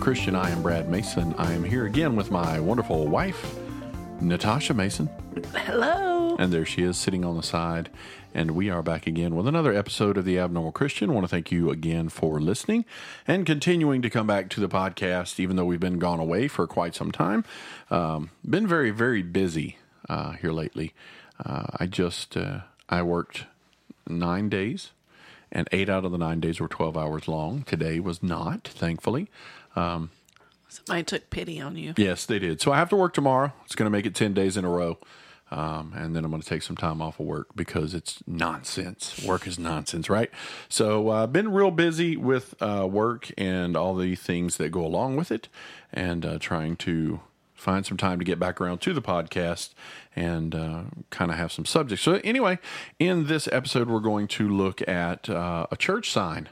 Christian. I am Brad Mason. I am here again with my wonderful wife, Natasha Mason. Hello. And there she is sitting on the side. And we are back again with another episode of the Abnormal Christian. I want to thank you again for listening and continuing to come back to the podcast, even though we've been gone away for quite some time. Um, been very, very busy uh, here lately. Uh, I just uh, I worked nine days, and eight out of the nine days were twelve hours long. Today was not, thankfully. Somebody took pity on you. Yes, they did. So I have to work tomorrow. It's going to make it 10 days in a row. Um, and then I'm going to take some time off of work because it's nonsense. Work is nonsense, right? So I've uh, been real busy with uh, work and all the things that go along with it and uh, trying to find some time to get back around to the podcast and uh, kind of have some subjects. So, anyway, in this episode, we're going to look at uh, a church sign.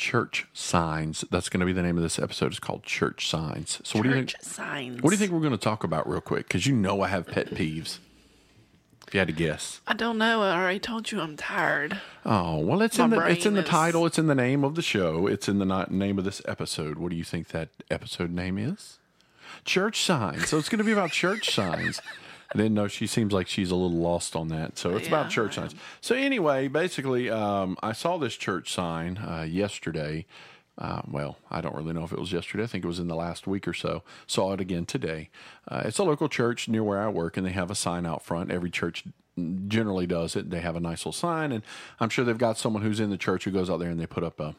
Church signs. That's going to be the name of this episode. It's called Church Signs. So, what do you think? Signs. What do you think we're going to talk about real quick? Because you know I have pet peeves. If you had to guess. I don't know. I already told you I'm tired. Oh well, it's My in the it's in the is- title. It's in the name of the show. It's in the name of this episode. What do you think that episode name is? Church signs. So it's going to be about church signs. I didn't know she seems like she's a little lost on that. So it's about church signs. So anyway, basically, um, I saw this church sign uh, yesterday. Uh, well, I don't really know if it was yesterday. I think it was in the last week or so. Saw it again today. Uh, it's a local church near where I work, and they have a sign out front. Every church generally does it. They have a nice little sign, and I'm sure they've got someone who's in the church who goes out there and they put up a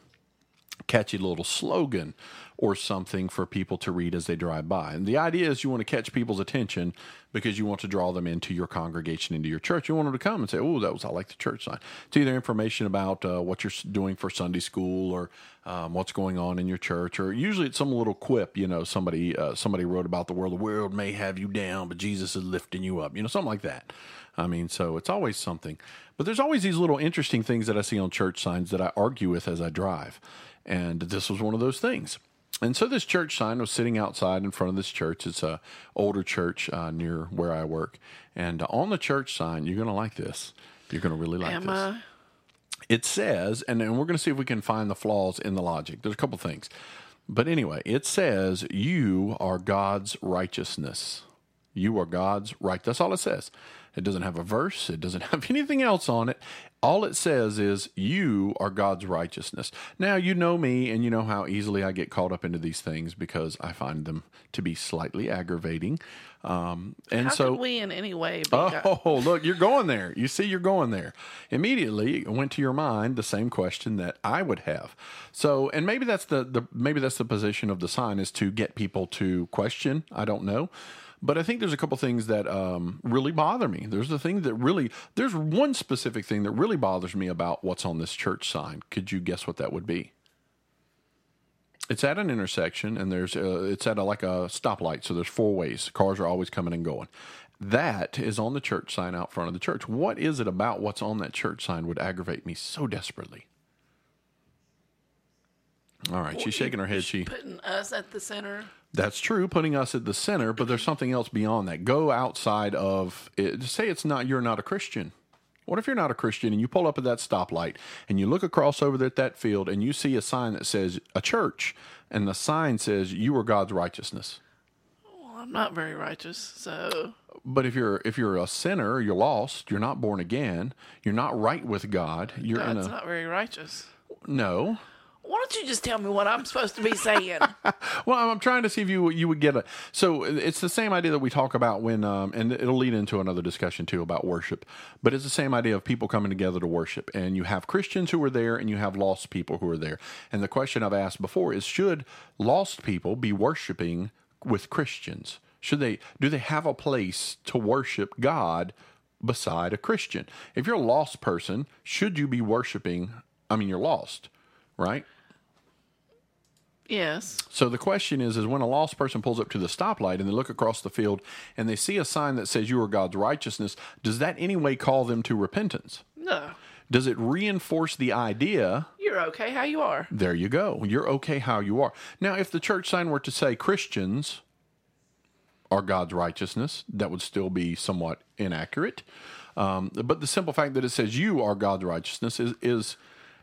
catchy little slogan or something for people to read as they drive by. And the idea is you want to catch people's attention because you want to draw them into your congregation, into your church. You want them to come and say, "Oh, that was I like the church sign." It's either information about uh, what you're doing for Sunday school or um, what's going on in your church, or usually it's some little quip. You know, somebody uh, somebody wrote about the world. The world may have you down, but Jesus is lifting you up. You know, something like that. I mean, so it's always something. But there's always these little interesting things that I see on church signs that I argue with as I drive. And this was one of those things. And so this church sign was sitting outside in front of this church. It's a older church uh, near where I work. And on the church sign, you're going to like this. You're going to really like Am this I? it says, and, and we're going to see if we can find the flaws in the logic. There's a couple things. But anyway, it says, You are God's righteousness. You are God's right. That's all it says. It doesn't have a verse, it doesn't have anything else on it. All it says is, You are God's righteousness. Now, you know me, and you know how easily I get caught up into these things because I find them to be slightly aggravating. Um, and How so. we in any way God? Oh, look, you're going there. You see, you're going there. Immediately it went to your mind the same question that I would have. So, and maybe that's the, the maybe that's the position of the sign is to get people to question. I don't know. But I think there's a couple things that um, really bother me. There's the thing that really, there's one specific thing that really bothers me about what's on this church sign. Could you guess what that would be? It's at an intersection, and there's uh, it's at a, like a stoplight. So there's four ways. Cars are always coming and going. That is on the church sign out front of the church. What is it about what's on that church sign would aggravate me so desperately? All right, she's shaking her head. She Putting us at the center. that's true, putting us at the center, but there's something else beyond that. Go outside of it. Say it's not you're not a Christian. What if you're not a Christian and you pull up at that stoplight and you look across over there at that field and you see a sign that says a church and the sign says you are God's righteousness? Well, I'm not very righteous, so But if you're if you're a sinner, you're lost, you're not born again, you're not right with God, you're in a not very righteous. no. Why don't you just tell me what I'm supposed to be saying? Well, I'm trying to see if you you would get it. So it's the same idea that we talk about when, um, and it'll lead into another discussion too about worship. But it's the same idea of people coming together to worship, and you have Christians who are there, and you have lost people who are there. And the question I've asked before is: Should lost people be worshiping with Christians? Should they do they have a place to worship God beside a Christian? If you're a lost person, should you be worshiping? I mean, you're lost, right? yes. So the question is, is when a lost person pulls up to the stoplight and they look across the field and they see a sign that says you are God's righteousness, does that anyway call them to repentance? No. Does it reinforce the idea? You're okay how you are. There you go. You're okay how you are. Now, if the church sign were to say Christians are God's righteousness, that would still be somewhat inaccurate. Um, but the simple fact that it says you are God's righteousness is is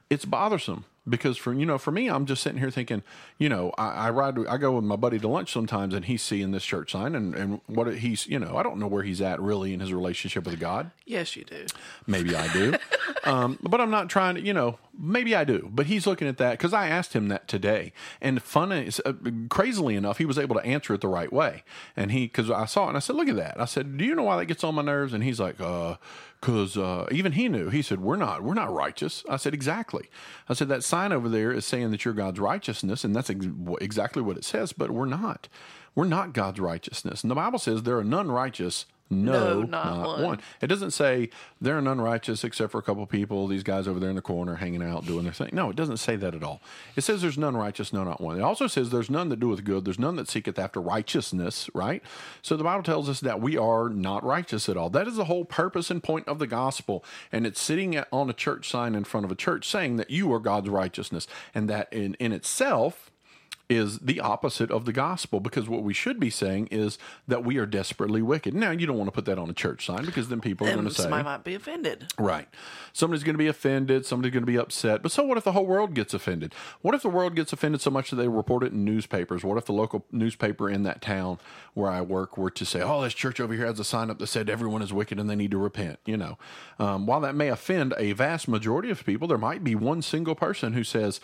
it's bothersome because for you know for me i'm just sitting here thinking you know i, I ride i go with my buddy to lunch sometimes and he's seeing this church sign and, and what he's you know i don't know where he's at really in his relationship with god Yes, you do. maybe i do um, but i'm not trying to you know maybe i do but he's looking at that because i asked him that today and fun uh, crazily enough he was able to answer it the right way and he because i saw it and i said look at that i said do you know why that gets on my nerves and he's like uh because uh, even he knew. He said, "We're not, we're not righteous." I said, "Exactly." I said that sign over there is saying that you're God's righteousness, and that's ex- exactly what it says. But we're not. We're not God's righteousness. And the Bible says there are none righteous. No, No, not one. one. It doesn't say there are none righteous except for a couple people. These guys over there in the corner hanging out doing their thing. No, it doesn't say that at all. It says there's none righteous, no, not one. It also says there's none that doeth good. There's none that seeketh after righteousness. Right. So the Bible tells us that we are not righteous at all. That is the whole purpose and point of the gospel. And it's sitting at, on a church sign in front of a church saying that you are God's righteousness, and that in in itself is the opposite of the gospel because what we should be saying is that we are desperately wicked. Now, you don't want to put that on a church sign because then people are going to say, somebody might be offended. Right. Somebody's going to be offended. Somebody's going to be upset. But so what if the whole world gets offended? What if the world gets offended so much that they report it in newspapers? What if the local newspaper in that town where I work were to say, oh, this church over here has a sign up that said everyone is wicked and they need to repent? You know, um, while that may offend a vast majority of people, there might be one single person who says,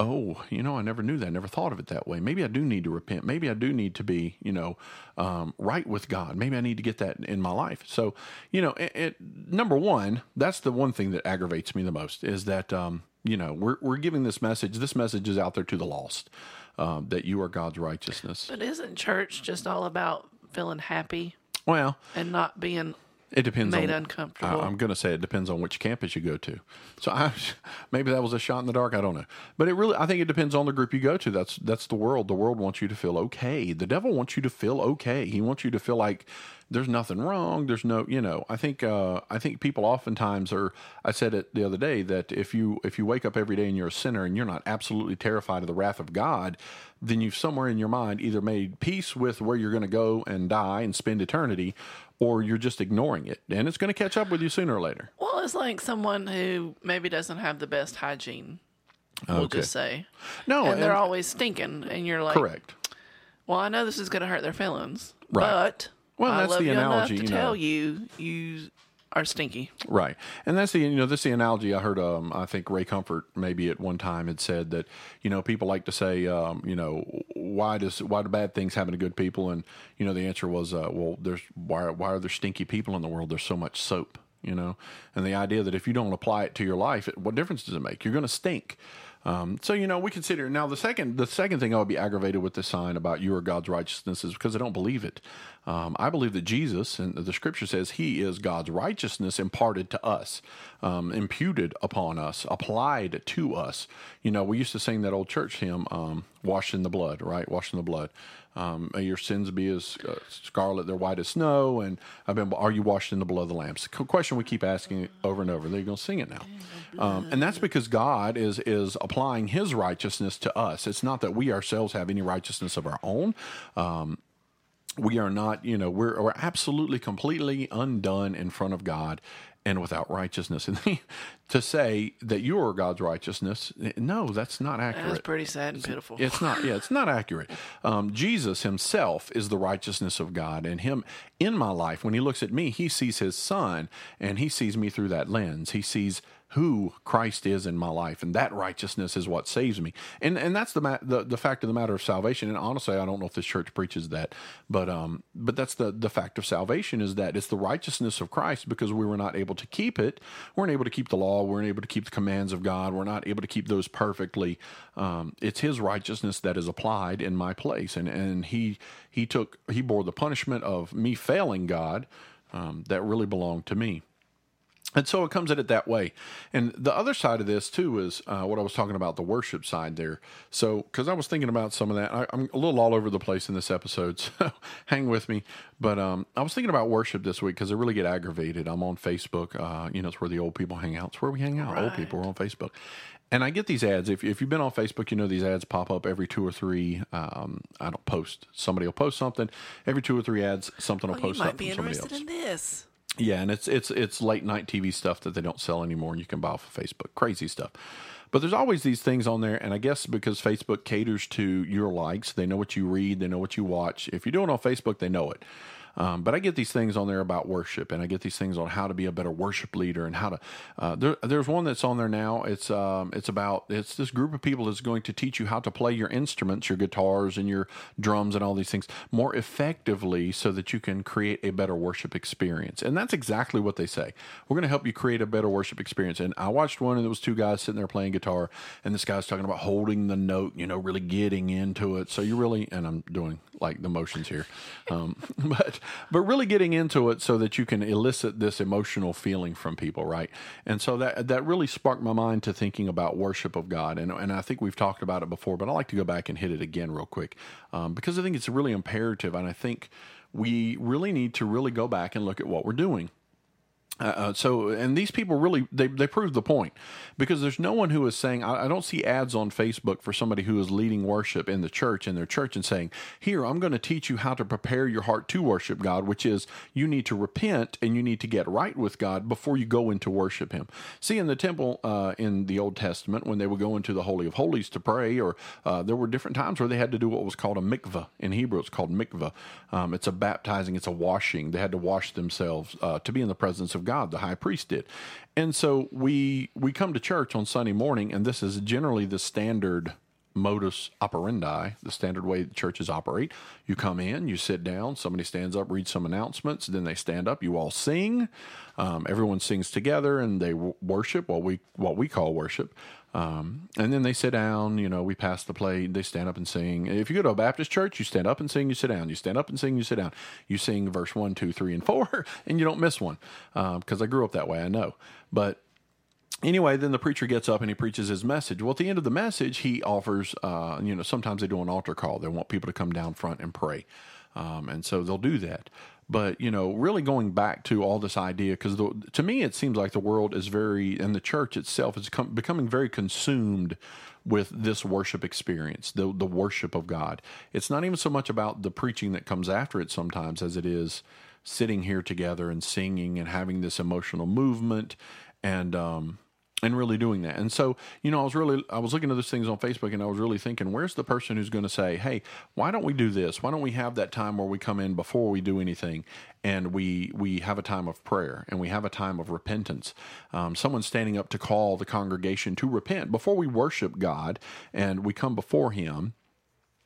oh, you know, I never knew that. I never thought of it that way. Maybe I do need to repent. Maybe I do need to be, you know, um, right with God. Maybe I need to get that in my life. So, you know, it, it, number one, that's the one thing that aggravates me the most is that, um, you know, we're, we're giving this message. This message is out there to the lost um, that you are God's righteousness. But isn't church just all about feeling happy Well, and not being it depends made on. uncomfortable? I, am going to say it depends on which campus you go to. So I, maybe that was a shot in the dark. I don't know, but it really, I think it depends on the group you go to. That's that's the world. The world wants you to feel okay. The devil wants you to feel okay. He wants you to feel like there's nothing wrong. There's no, you know. I think uh, I think people oftentimes are. I said it the other day that if you if you wake up every day and you're a sinner and you're not absolutely terrified of the wrath of God, then you've somewhere in your mind either made peace with where you're going to go and die and spend eternity, or you're just ignoring it, and it's going to catch up with you sooner or later. well, it's like someone who maybe doesn't have the best hygiene. We'll Okay. just say, No, and they're always stinking, and you're like, correct. Well, I know this is going to hurt their feelings, Right. but Well, I that's love the you analogy, enough you to know. tell you you are stinky. Right, and that's the you know this is the analogy I heard. Um, I think Ray Comfort maybe at one time had said that you know people like to say um, you know why does why do bad things happen to good people, and you know the answer was uh, well there's why why are there stinky people in the world? There's so much soap, you know, and the idea that if you don't apply it to your life, it, what difference does it make? You're going to stink. Um, so you know we consider now the second the second thing I would be aggravated with the sign about you are God's righteousness is because I don't believe it. Um, I believe that Jesus and the Scripture says He is God's righteousness imparted to us, um, imputed upon us, applied to us. You know we used to sing that old church hymn, um, "Washed in the blood," right? Washed in the blood. Um, may your sins be as uh, scarlet; they're white as snow. And I've been. Are you washed in the blood of the Lamb? It's a question we keep asking over and over. They're going to sing it now, um, and that's because God is is applying His righteousness to us. It's not that we ourselves have any righteousness of our own. Um, we are not, you know, we're we're absolutely completely undone in front of God and without righteousness. And to say that you are God's righteousness, no, that's not accurate. That's pretty sad and pitiful. It's not. Yeah, it's not accurate. Um, Jesus Himself is the righteousness of God, and Him in my life. When He looks at me, He sees His Son, and He sees me through that lens. He sees who Christ is in my life, and that righteousness is what saves me. And and that's the ma- the, the fact of the matter of salvation. And honestly, I don't know if this church preaches that, but um, but that's the the fact of salvation is that it's the righteousness of Christ because we were not able to keep it. We weren't able to keep the law. We weren't able to keep the commands of God. We're not able to keep those perfectly. Um, it's His righteousness that is applied in my place, and and He He took He bore the punishment of me failing God um, that really belonged to me. And so it comes at it that way. And the other side of this, too, is uh, what I was talking about the worship side there. So, because I was thinking about some of that, I, I'm a little all over the place in this episode, so hang with me. But um, I was thinking about worship this week because I really get aggravated. I'm on Facebook. Uh, you know, it's where the old people hang out. It's where we hang out. Old people are on Facebook. And I get these ads. If, if you've been on Facebook, you know these ads pop up every two or three. Um, I don't post. Somebody will post something. Every two or three ads, something will you post might up be interested in this. Yeah, and it's it's it's late night TV stuff that they don't sell anymore, and you can buy off of Facebook. Crazy stuff. But there's always these things on there, and I guess because Facebook caters to your likes, they know what you read, they know what you watch. If you're doing it on Facebook, they know it. Um, but I get these things on there about worship, and I get these things on how to be a better worship leader, and how to. Uh, there, there's one that's on there now. It's um, it's about it's this group of people that's going to teach you how to play your instruments, your guitars and your drums and all these things more effectively, so that you can create a better worship experience. And that's exactly what they say. We're going to help you create a better worship experience. And I watched one, and there was two guys sitting there playing guitar, and this guy's talking about holding the note, you know, really getting into it. So you really, and I'm doing like the motions here, um, but but really getting into it so that you can elicit this emotional feeling from people, right? And so that that really sparked my mind to thinking about worship of God, and and I think we've talked about it before, but I like to go back and hit it again real quick um, because I think it's really imperative, and I think we really need to really go back and look at what we're doing. Uh, uh, so, and these people really they they prove the point because there's no one who is saying I, I, don't see ads on Facebook for somebody who is leading worship in the church in their church and saying, "Here, I'm going to teach you how to prepare your heart to worship God," which is you need to repent and you need to get right with God before you go into worship Him. See, in the temple uh, in the Old Testament, when they would go into the Holy of Holies to pray, or uh, there were different times where they had to do what was called a mikvah in Hebrew. It's called mikvah. Um, it's a baptizing. It's a washing. They had to wash themselves uh, to be in the presence of God, the high priest did. And so we we come to church on Sunday morning, and this is generally the standard modus operandi, the standard way the churches operate. You come in, you sit down, somebody stands up, reads some announcements, then they stand up, you all sing. Um, everyone sings together and they worship what we what we call worship. Um, and then they sit down, you know, we pass the plate, they stand up and sing. If you go to a Baptist church, you stand up and sing, you sit down. You stand up and sing, you sit down. You sing verse one, two, three, and four, and you don't miss one. Because uh, I grew up that way, I know. But anyway, then the preacher gets up and he preaches his message. Well, at the end of the message, he offers, uh, you know, sometimes they do an altar call. They want people to come down front and pray. Um, and so they'll do that. But you know, really going back to all this idea, because to me it seems like the world is very, and the church itself is com- becoming very consumed with this worship experience, the the worship of God. It's not even so much about the preaching that comes after it sometimes as it is sitting here together and singing and having this emotional movement and um, and really doing that. And so, you know, I was really I was looking at those things on Facebook and I was really thinking, where's the person who's going to say, "Hey, why don't we do this? Why don't we have that time where we come in before we do anything and we we have a time of prayer and we have a time of repentance. Um, someone standing up to call the congregation to repent before we worship God and we come before Him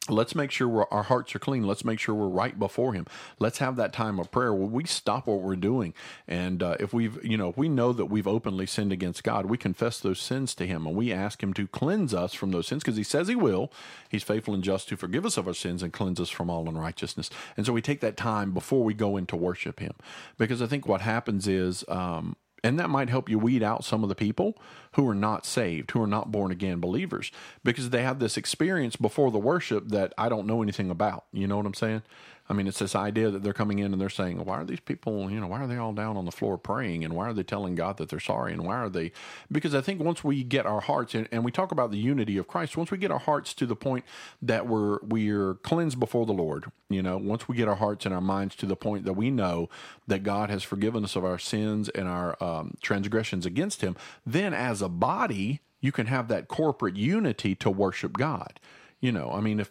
let's make sure our hearts are clean. Let's make sure we're right before him. Let's have that time of prayer where we stop what we're doing. And uh, if we've you know if we know that we've openly sinned against god we confess those sins to him and we ask him to cleanse us from those sins because he says he will. He's faithful and just to forgive us of our sins and cleanse us from all unrighteousness. And so we take that time before we go in to worship him. Because i think what happens is um, and that might help you weed out some of the people who are not saved, who are not born again believers, because they have this experience before the worship that I don't know anything about. You know what I'm saying? I mean, it's this idea that they're coming in and they're saying, why are these people, you know, why are they all down on the floor praying? And why are they telling God that they're sorry? And why are they? Because I think once we get our hearts, and, and we talk about the unity of Christ, once we get our hearts to the point that we're, we're cleansed before the Lord, you know, once we get our hearts and our minds to the point that we know that God has forgiven us of our sins and our um, transgressions against Him, then as a body, you can have that corporate unity to worship God. You know, I mean, if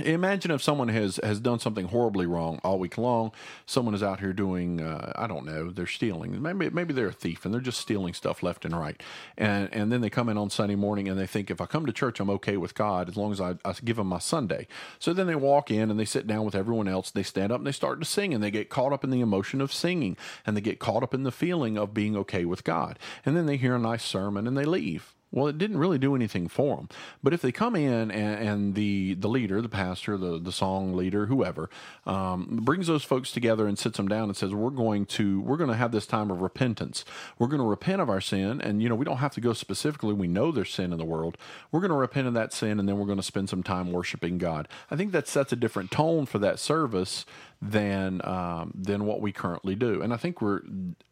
Imagine if someone has has done something horribly wrong all week long. Someone is out here doing, uh, I don't know, they're stealing. Maybe maybe they're a thief and they're just stealing stuff left and right. And and then they come in on Sunday morning and they think if I come to church, I'm okay with God as long as I, I give them my Sunday. So then they walk in and they sit down with everyone else. They stand up and they start to sing and they get caught up in the emotion of singing and they get caught up in the feeling of being okay with God. And then they hear a nice sermon and they leave. Well, it didn't really do anything for them. But if they come in and, and the the leader, the pastor, the the song leader, whoever, um, brings those folks together and sits them down and says, "We're going to we're going to have this time of repentance. We're going to repent of our sin, and you know we don't have to go specifically. We know there's sin in the world. We're going to repent of that sin, and then we're going to spend some time worshiping God. I think that sets a different tone for that service than um, than what we currently do. And I think we're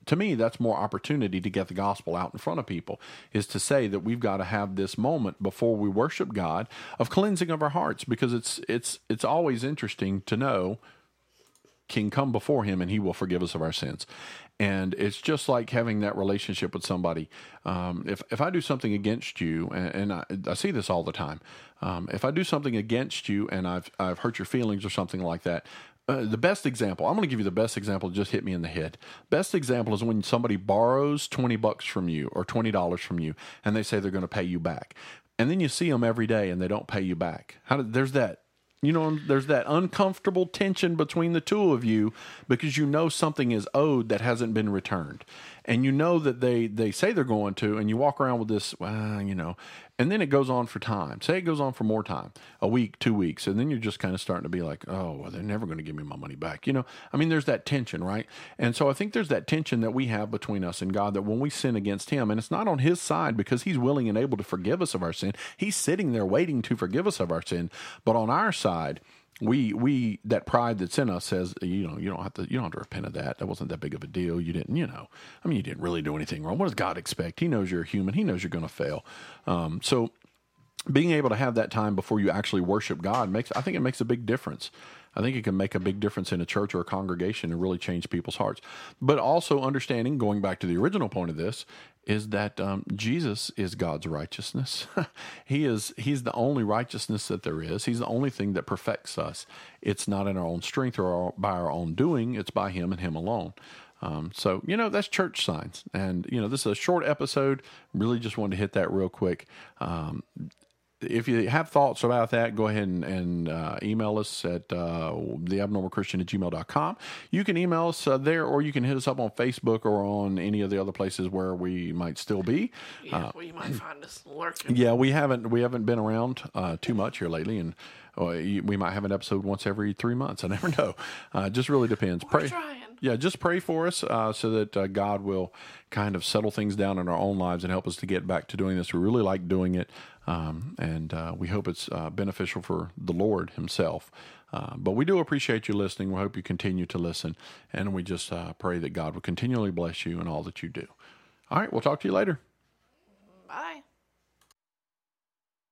to me that's more opportunity to get the gospel out in front of people is to say that we've got to have this moment before we worship God of cleansing of our hearts because it's it's it's always interesting to know can come before him and he will forgive us of our sins. And it's just like having that relationship with somebody. Um, if, if I do something against you, and, and I, I, see this all the time, um, if I do something against you and I've, I've hurt your feelings or something like that, uh, the best example, I'm going to give you the best example, just hit me in the head. Best example is when somebody borrows 20 bucks from you or $20 from you and they say they're going to pay you back. And then you see them every day and they don't pay you back. How do, there's that you know, there's that uncomfortable tension between the two of you because you know something is owed that hasn't been returned. And you know that they, they say they're going to, and you walk around with this, well, you know, and then it goes on for time. Say it goes on for more time, a week, two weeks, and then you're just kind of starting to be like, oh, well, they're never going to give me my money back. You know, I mean, there's that tension, right? And so I think there's that tension that we have between us and God that when we sin against Him, and it's not on His side because He's willing and able to forgive us of our sin, He's sitting there waiting to forgive us of our sin, but on our side, we we that pride that's in us says you know you don't have to you don't have to repent of that. That wasn't that big of a deal. You didn't you know i mean you didn't really do anything wrong. What does god expect? He knows you're a human. He knows you're going to fail. Um, so being able to have that time before you actually worship god makes i think it makes a big difference I think it can make a big difference in a church or a congregation and really change people's hearts. But also understanding, going back to the original point of this, is that um, Jesus is God's righteousness. he is He's the only righteousness that there is. He's the only thing that perfects us. It's not in our own strength or our, by our own doing. It's by Him and Him alone. Um, so you know that's church signs, and you know this is a short episode. Really, just wanted to hit that real quick. Um, if you have thoughts about that, go ahead and, and uh, email us at uh, theabnormalchristian at gmail.com. You can email us uh, there, or you can hit us up on Facebook or on any of the other places where we might still be. Yeah, uh, well, you might find us lurking. Yeah, we haven't we haven't been around uh, too much here lately, and uh, we might have an episode once every three months. I never know. Uh, it just really depends. We're Pray. Trying yeah, just pray for us uh, so that uh, God will kind of settle things down in our own lives and help us to get back to doing this. We really like doing it, um, and uh, we hope it's uh, beneficial for the Lord Himself. Uh, but we do appreciate you listening. We hope you continue to listen, and we just uh, pray that God will continually bless you in all that you do. All right, we'll talk to you later. Bye.